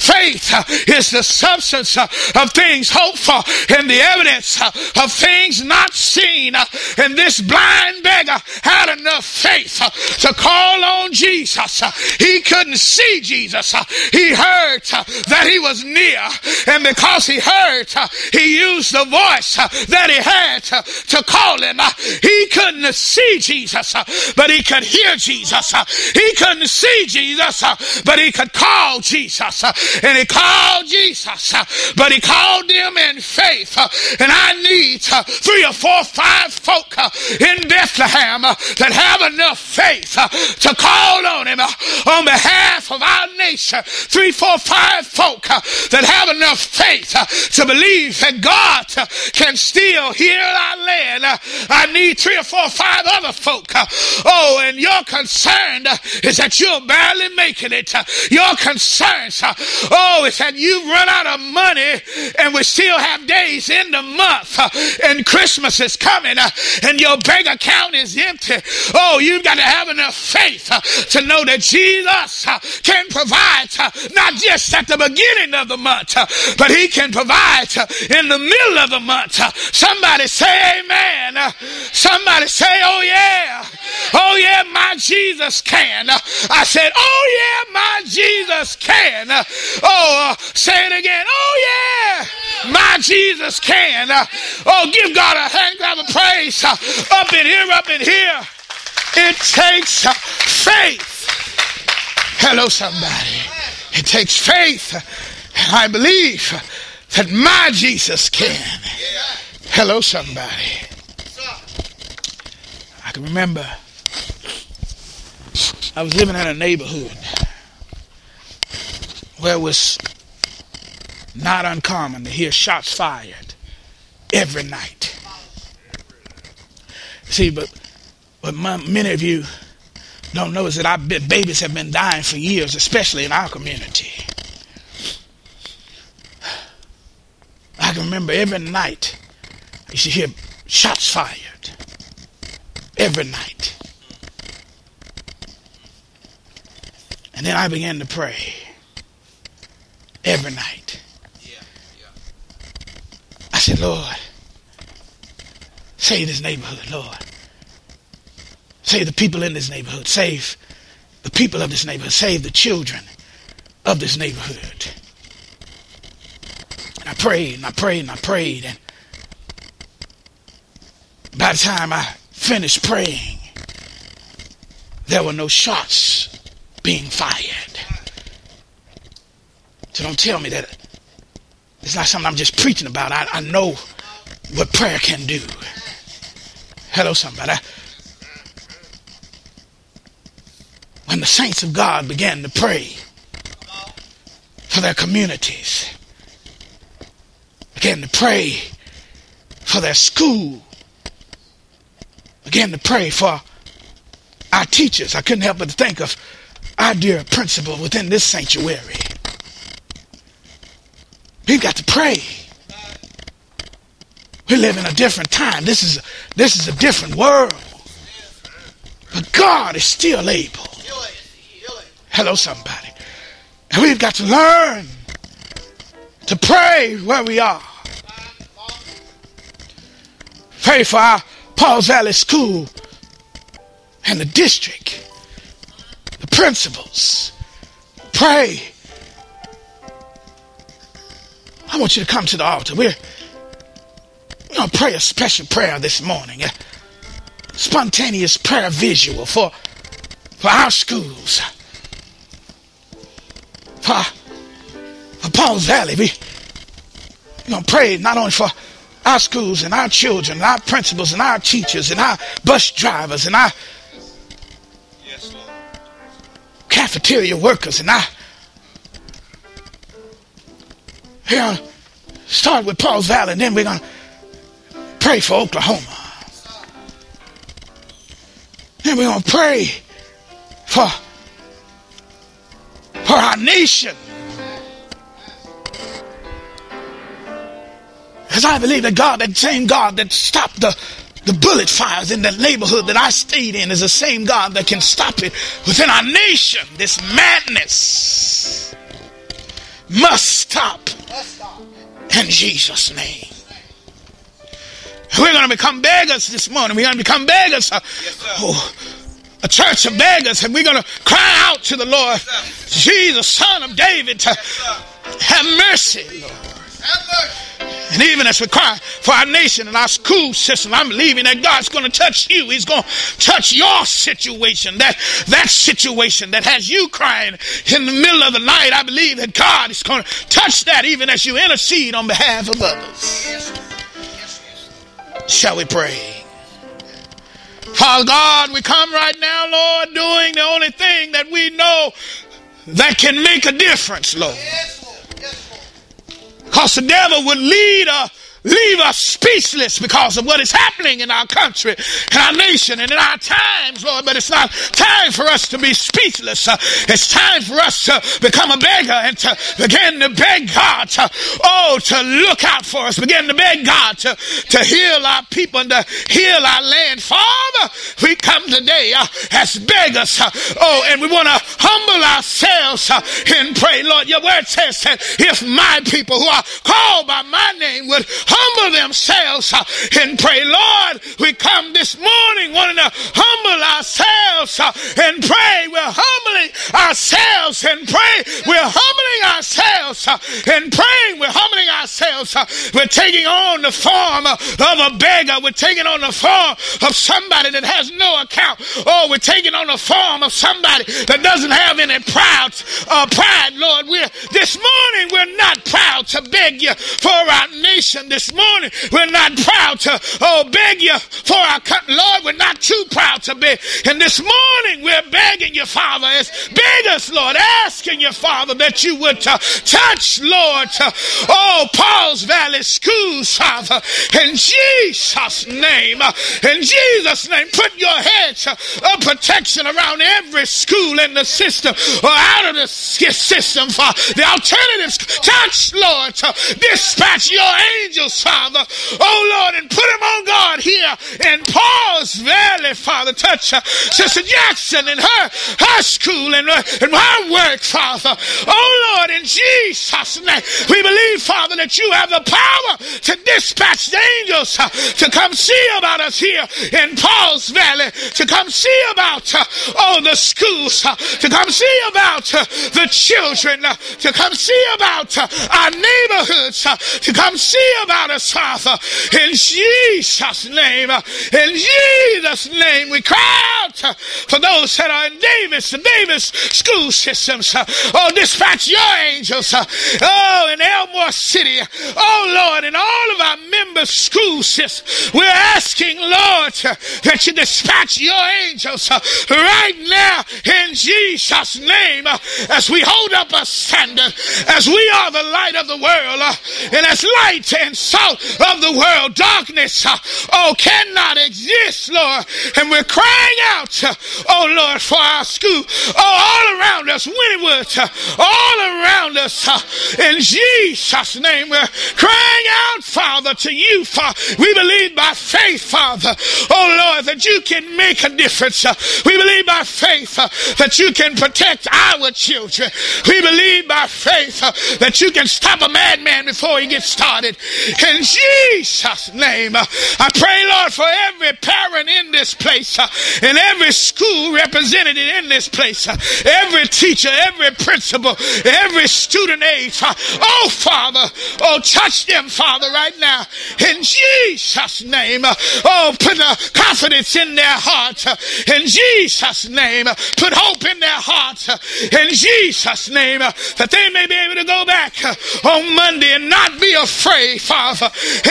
Faith is the substance of things hoped for and the evidence of things not seen. And this blind beggar had enough faith to call on Jesus. He couldn't see Jesus. He heard that he was near. And because he heard, he used the voice that he had to call him. He couldn't see Jesus, but he could hear Jesus. He couldn't see Jesus, but he could call Jesus. And he called Jesus, but he called him in faith. And I need three or four, five folk in Bethlehem that have enough faith to call on him on behalf of our nation. Three, four, five folk uh, that have enough faith uh, to believe that God uh, can still heal our land. Uh, I need three or four, five other folk. uh, oh, and your concern uh, is that you're barely making it. Uh, your concerns, uh, oh, is that you've run out of money and we still have days in the month uh, and Christmas is coming uh, and your bank account is empty. Oh, you've got to have enough faith uh, to know that Jesus uh, can provide uh, not just at the beginning of the month, uh, but he can provide uh, in the middle of the month. Somebody say amen. Somebody say, oh yeah. Oh yeah, my Jesus can. I said, oh yeah, my Jesus can. Oh, uh, say it again. Oh yeah, my Jesus can. Oh, give God a hand clap of praise. Up in here, up in here. It takes faith. Hello, somebody. It takes faith. And I believe that my Jesus can. Hello, somebody. I can remember I was living in a neighborhood where it was not uncommon to hear shots fired every night. See, but what my, many of you don't know is that our babies have been dying for years, especially in our community. I can remember every night you should hear shots fired. Every night. And then I began to pray. Every night. I said, Lord, save this neighborhood, Lord. Save the people in this neighborhood. Save the people of this neighborhood. Save the children of this neighborhood. And I prayed and I prayed and I prayed. And by the time I finished praying, there were no shots being fired. So don't tell me that it's not something I'm just preaching about. I, I know what prayer can do. Hello, somebody. When saints of God began to pray for their communities, began to pray for their school, began to pray for our teachers. I couldn't help but think of our dear principal within this sanctuary. We've got to pray. We live in a different time. This is this is a different world. But God is still able. Hello, somebody. And we've got to learn to pray where we are. Pray for our Pauls Valley School and the district, the principals. Pray. I want you to come to the altar. We're, we're going to pray a special prayer this morning. A spontaneous prayer visual for, for our schools. For, Pauls Valley. We, we're going to pray not only for our schools and our children and our principals and our teachers and our bus drivers and our yes, cafeteria workers and our we're going to start with Pauls Valley and then we're going to pray for Oklahoma. Then we're going to pray for, for our nation. Because I believe that God, that same God that stopped the, the bullet fires in the neighborhood that I stayed in, is the same God that can stop it within our nation. This madness must stop in Jesus' name. We're going to become beggars this morning. We're going to become beggars. Uh, oh, a church of beggars, and we're going to cry out to the Lord, Jesus, Son of David, to have mercy, Lord. Have mercy. And even as we cry for our nation and our school system, I'm believing that God's going to touch you. He's going to touch your situation, that, that situation that has you crying in the middle of the night. I believe that God is going to touch that even as you intercede on behalf of others. Shall we pray? Father God, we come right now, Lord, doing the only thing that we know that can make a difference, Lord. Because the devil would lead us leave us speechless because of what is happening in our country, in our nation, and in our times, Lord. But it's not time for us to be speechless. Uh, it's time for us to become a beggar and to begin to beg God to, oh, to look out for us. Begin to beg God to, to heal our people and to heal our land. Father, we come today uh, as beggars, uh, oh, and we want to humble ourselves uh, and pray. Lord, your word says that if my people who are called by my name would humble themselves uh, and pray. Lord, we come this morning wanting to humble ourselves uh, and pray. We're humbling ourselves and pray. We're humbling ourselves uh, and praying. We're humbling ourselves. We're taking on the form of a beggar. We're taking on the form of somebody that has no account. Oh, we're taking on the form of somebody that doesn't have any proud uh, pride, Lord. We're this morning we're not proud to beg you for our nation this this morning. We're not proud to oh, beg you for our country. Lord, we're not too proud to beg. And this morning we're begging you, Father, as beggars, Lord, asking you, Father, that you would touch, Lord, uh, oh, Pauls Valley schools, Father, in Jesus' name. Uh, in Jesus' name, put your hedge of protection around every school in the system or out of the system for the alternatives. Touch, Lord, to dispatch your angels Father. Oh, Lord, and put him on guard here in Pauls Valley, Father. Touch uh, Sister Jackson and her, her school and, uh, and her work, Father. Oh, Lord, in Jesus' name, we believe, Father, that you have the power to dispatch the angels uh, to come see about us here in Pauls Valley, to come see about, uh, oh, the schools, uh, to come see about uh, the children, uh, to come see about uh, our neighborhoods, uh, to come see about In Jesus' name, in Jesus' name, we cry out for those that are in Davis, Davis school systems. Oh, dispatch your angels. Oh, in Elmore City. Oh, Lord, in all of our member school systems, we're asking, Lord, that you dispatch your angels right now in Jesus' name as we hold up a standard, as we are the light of the world, and as light and salt of the world. Darkness, uh, oh, cannot exist, Lord. And we're crying out, uh, oh, Lord, for our school. Oh, all around us, Wynnewood, uh, all around us, in Jesus' name. We're crying out, Father, to you, Father. We believe by faith, Father, oh Lord, that you can make a difference. We believe by faith that you can protect our children. We believe by faith that you can stop a madman before he gets started. In Jesus' name, uh, I pray, Lord, for every parent in this place, uh, in every school represented in this place, uh, every teacher, every principal, every student aide. Uh, oh, Father, oh, touch them, Father, right now. In Jesus' name, uh, oh, put confidence in their hearts. Uh, in Jesus' name, put hope in their hearts. In Jesus' name, that they may be able to go back on Monday and not be afraid, Father.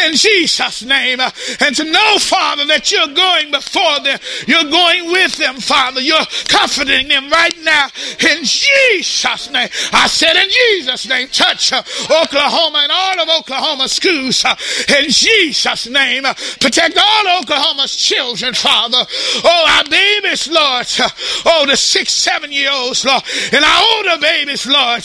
In Jesus' name, and to know, Father, that you're going before them, you're going with them, Father. You're comforting them right now. In Jesus' name, I said, in Jesus' name, touch uh, Oklahoma and all of Oklahoma schools. Uh, in Jesus' name, protect all Oklahoma's children, Father. Oh, our babies, Lord. Uh, oh, the six, seven year olds, Lord. And our older babies, Lord.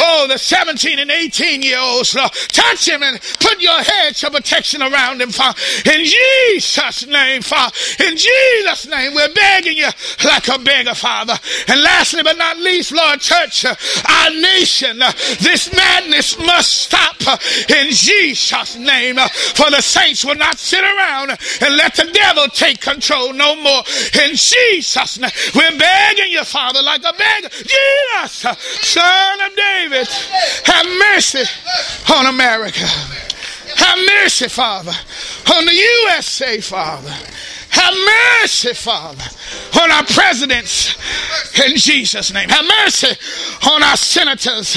Oh, the 17 and 18 year olds, Lord. Touch them and put your hedge of protection around him, Father. In Jesus' name, Father. In Jesus' name, we're begging you like a beggar, Father. And lastly but not least, Lord Church, uh, our nation, uh, this madness must stop uh, in Jesus' name. For the saints will not sit around and let the devil take control no more. In Jesus' name, we're begging you, Father, like a beggar. Jesus, Son of David, have mercy on America. Have mercy, Father, on the USA, Father. Have mercy, Father, on our presidents in Jesus' name. Have mercy on our senators.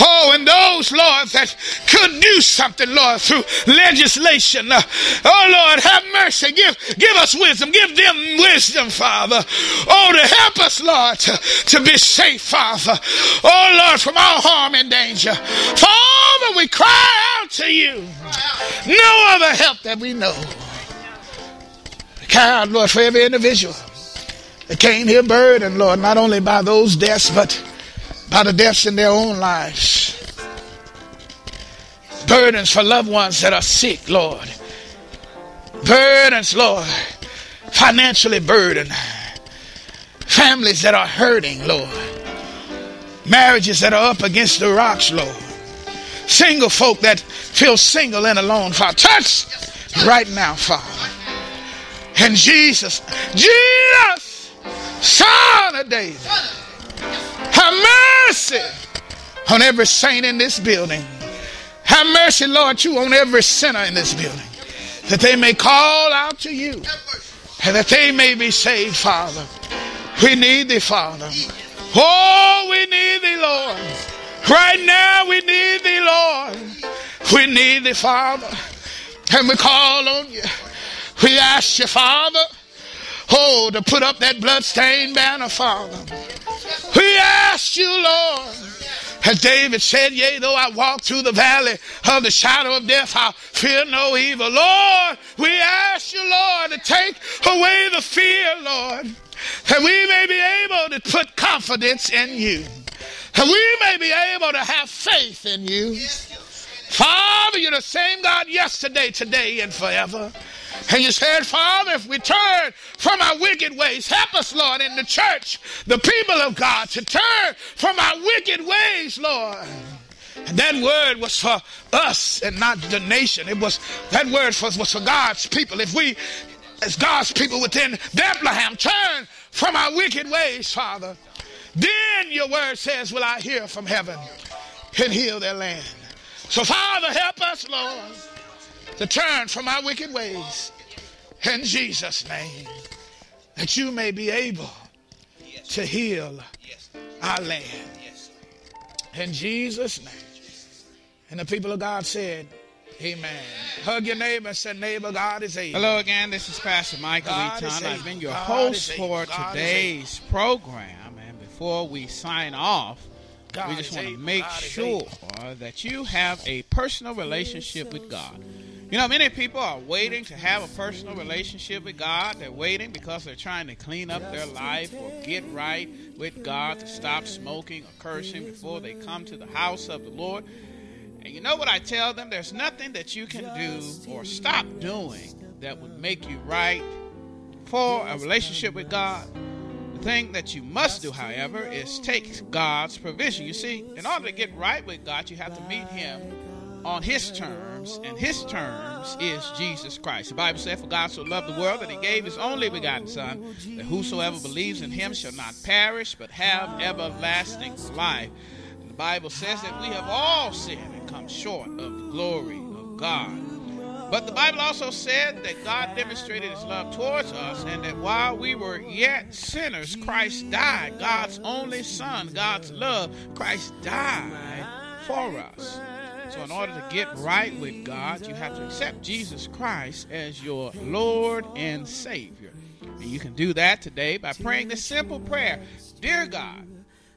Oh, and those, Lord, that could do something, Lord, through legislation. Oh, Lord, have mercy. Give, give us wisdom. Give them wisdom, Father. Oh, to help us, Lord, to, to be safe, Father. Oh, Lord, from all harm and danger. Father, we cry out to you. No other help that we know. God, Lord, for every individual that came here burdened, Lord, not only by those deaths, but by the deaths in their own lives. Burdens for loved ones that are sick, Lord. Burdens, Lord, financially burdened. Families that are hurting, Lord. Marriages that are up against the rocks, Lord. Single folk that feel single and alone, Father. Touch right now, Father. And Jesus, Jesus, Son of David, have mercy on every saint in this building. Have mercy, Lord, you on every sinner in this building, that they may call out to you and that they may be saved, Father. We need thee, Father. Oh, we need thee, Lord. Right now, we need thee, Lord. We need thee, Father. And we call on you. We ask you, Father, oh, to put up that bloodstained banner, Father. We ask you, Lord, as David said, Yea, though I walk through the valley of the shadow of death, I'll fear no evil. Lord, we ask you, Lord, to take away the fear, Lord, that we may be able to put confidence in you. That we may be able to have faith in you. Father, you're the same God yesterday, today, and forever. And you said, Father, if we turn from our wicked ways, help us, Lord, in the church, the people of God, to turn from our wicked ways, Lord. And that word was for us and not the nation. It was that word was, was for God's people. If we, as God's people within Bethlehem, turn from our wicked ways, Father, then your word says, Will I hear from heaven and heal their land? So, Father, help us, Lord to turn from our wicked ways in Jesus' name, that you may be able to heal our land. In Jesus' name. And the people of God said, Amen. Hug your neighbor and say, Neighbor, God is able. Hello again. This is Pastor Michael God Eaton. is I've been your God host for God today's program. And before we sign off, God we just is want to make God sure that you have a personal relationship with God. You know, many people are waiting to have a personal relationship with God. They're waiting because they're trying to clean up their life or get right with God to stop smoking or cursing before they come to the house of the Lord. And you know what I tell them? There's nothing that you can do or stop doing that would make you right for a relationship with God. The thing that you must do, however, is take God's provision. You see, in order to get right with God, you have to meet Him on His terms, and His terms is Jesus Christ. The Bible said, For God so loved the world that He gave His only begotten Son, that whosoever believes in Him shall not perish, but have everlasting life. And the Bible says that we have all sinned and come short of the glory of God. But the Bible also said that God demonstrated his love towards us, and that while we were yet sinners, Christ died. God's only Son, God's love, Christ died for us. So, in order to get right with God, you have to accept Jesus Christ as your Lord and Savior. And you can do that today by praying this simple prayer Dear God,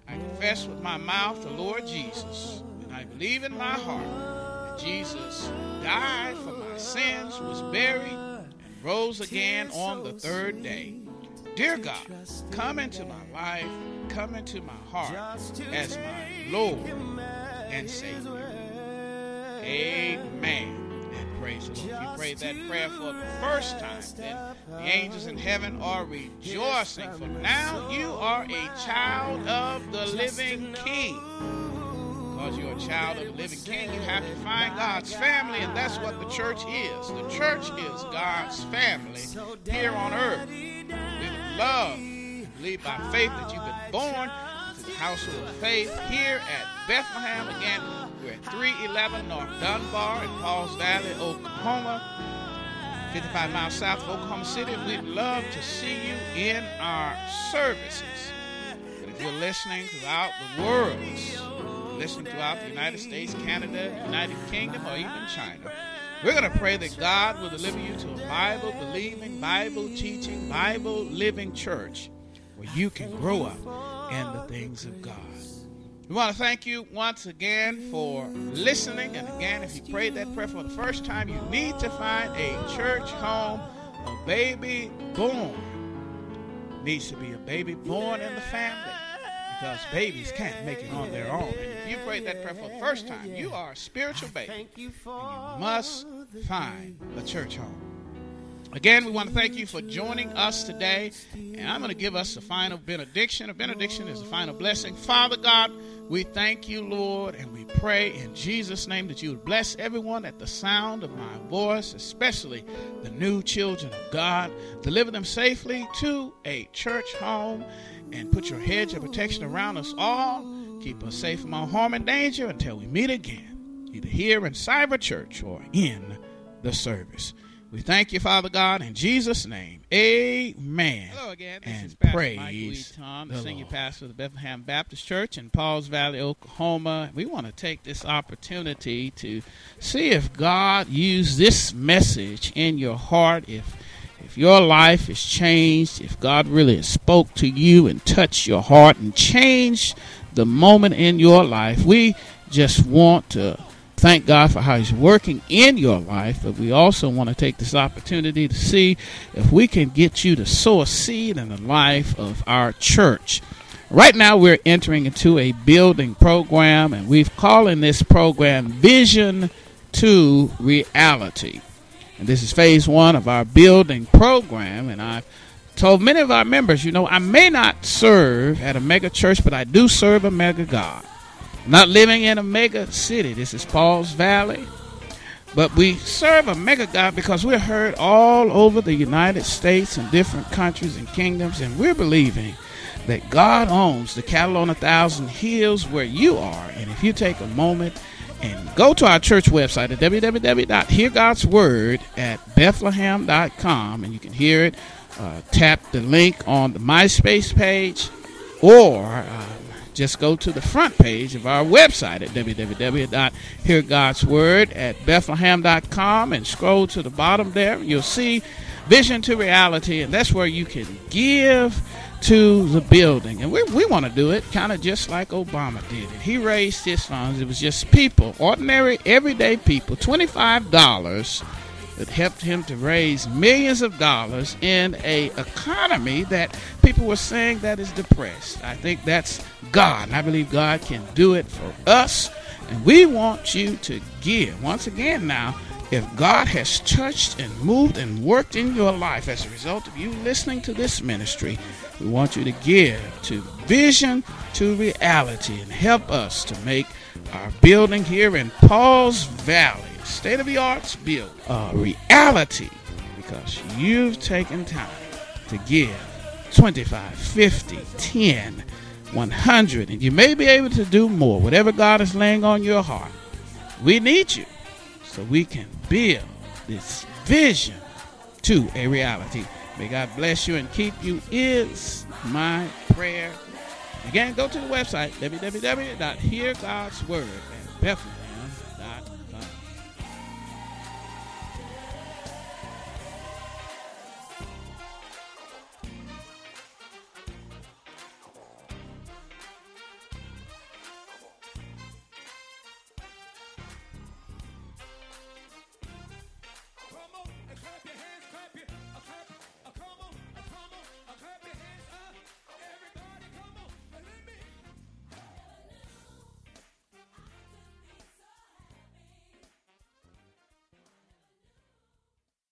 I confess with my mouth the Lord Jesus, and I believe in my heart that Jesus died for my sins, was buried, and rose again on the third day. Dear God, come into my life, come into my heart as my Lord and Savior. Amen. And praise the Lord. If you prayed that prayer for the first time, then the angels in heaven are rejoicing, for now you are a child of the living King because you're a child of the living king, you have to find God's family, and that's what the church is. The church is God's family here on earth. We love believe by faith that you've been born to the household of faith here at Bethlehem. Again, we're at 311 North Dunbar in Pauls Valley, Oklahoma. 55 miles south of Oklahoma City. We'd love to see you in our services. But if you're listening throughout the world, listening throughout the United States, Canada, United Kingdom, or even China. We're going to pray that God will deliver you to a Bible believing, Bible teaching, Bible living church where you can grow up in the things of God. We want to thank you once again for listening. And again, if you prayed that prayer for the first time, you need to find a church home. A baby born needs to be a baby born in the family because babies can't make it on their own. And if you prayed that prayer for the first time, you are a spiritual baby. And you must find a church home. Again, we want to thank you for joining us today. And I'm going to give us a final benediction. A benediction is a final blessing. Father God, we thank you, Lord, and we pray in Jesus' name that you would bless everyone at the sound of my voice, especially the new children of God. Deliver them safely to a church home and put your hedge of protection around us all. Keep us safe from all harm and danger until we meet again, either here in Cyber Church or in the service. We thank you, Father God, in Jesus' name. Amen. Hello again. This and is Pastor praise Tom, the senior Lord. pastor of the Bethlehem Baptist Church in Pauls Valley, Oklahoma. We want to take this opportunity to see if God used this message in your heart, if if your life is changed, if God really spoke to you and touched your heart and changed the moment in your life, we just want to thank God for how He's working in your life, but we also want to take this opportunity to see if we can get you to sow a seed in the life of our church. Right now, we're entering into a building program, and we've calling this program Vision to Reality. And this is phase one of our building program. And I've told many of our members, you know, I may not serve at a mega church, but I do serve a mega God. Not living in a mega city. This is Pauls Valley. But we serve a mega God because we're heard all over the United States and different countries and kingdoms, and we're believing that God owns the cattle on a thousand hills where you are. And if you take a moment and go to our church website at www.heargodsword at bethlehem.com and you can hear it. Uh, tap the link on the MySpace page or uh, just go to the front page of our website at www.heargodsword at bethlehem.com and scroll to the bottom there. You'll see Vision to Reality, and that's where you can give to the building. And we, we want to do it kind of just like Obama did it. He raised his funds. It was just people, ordinary, everyday people, $25 that helped him to raise millions of dollars in a economy that people were saying that is depressed. I think that's God, and I believe God can do it for us. And we want you to give. Once again, now, if God has touched and moved and worked in your life as a result of you listening to this ministry, we want you to give to vision to reality and help us to make our building here in Pauls Valley, state of the arts build, a reality because you've taken time to give 25, 50, 10, 100, and you may be able to do more, whatever God is laying on your heart. We need you so we can build this vision to a reality. May God bless you and keep you, is my prayer. Again, go to the website, www.heargodsword at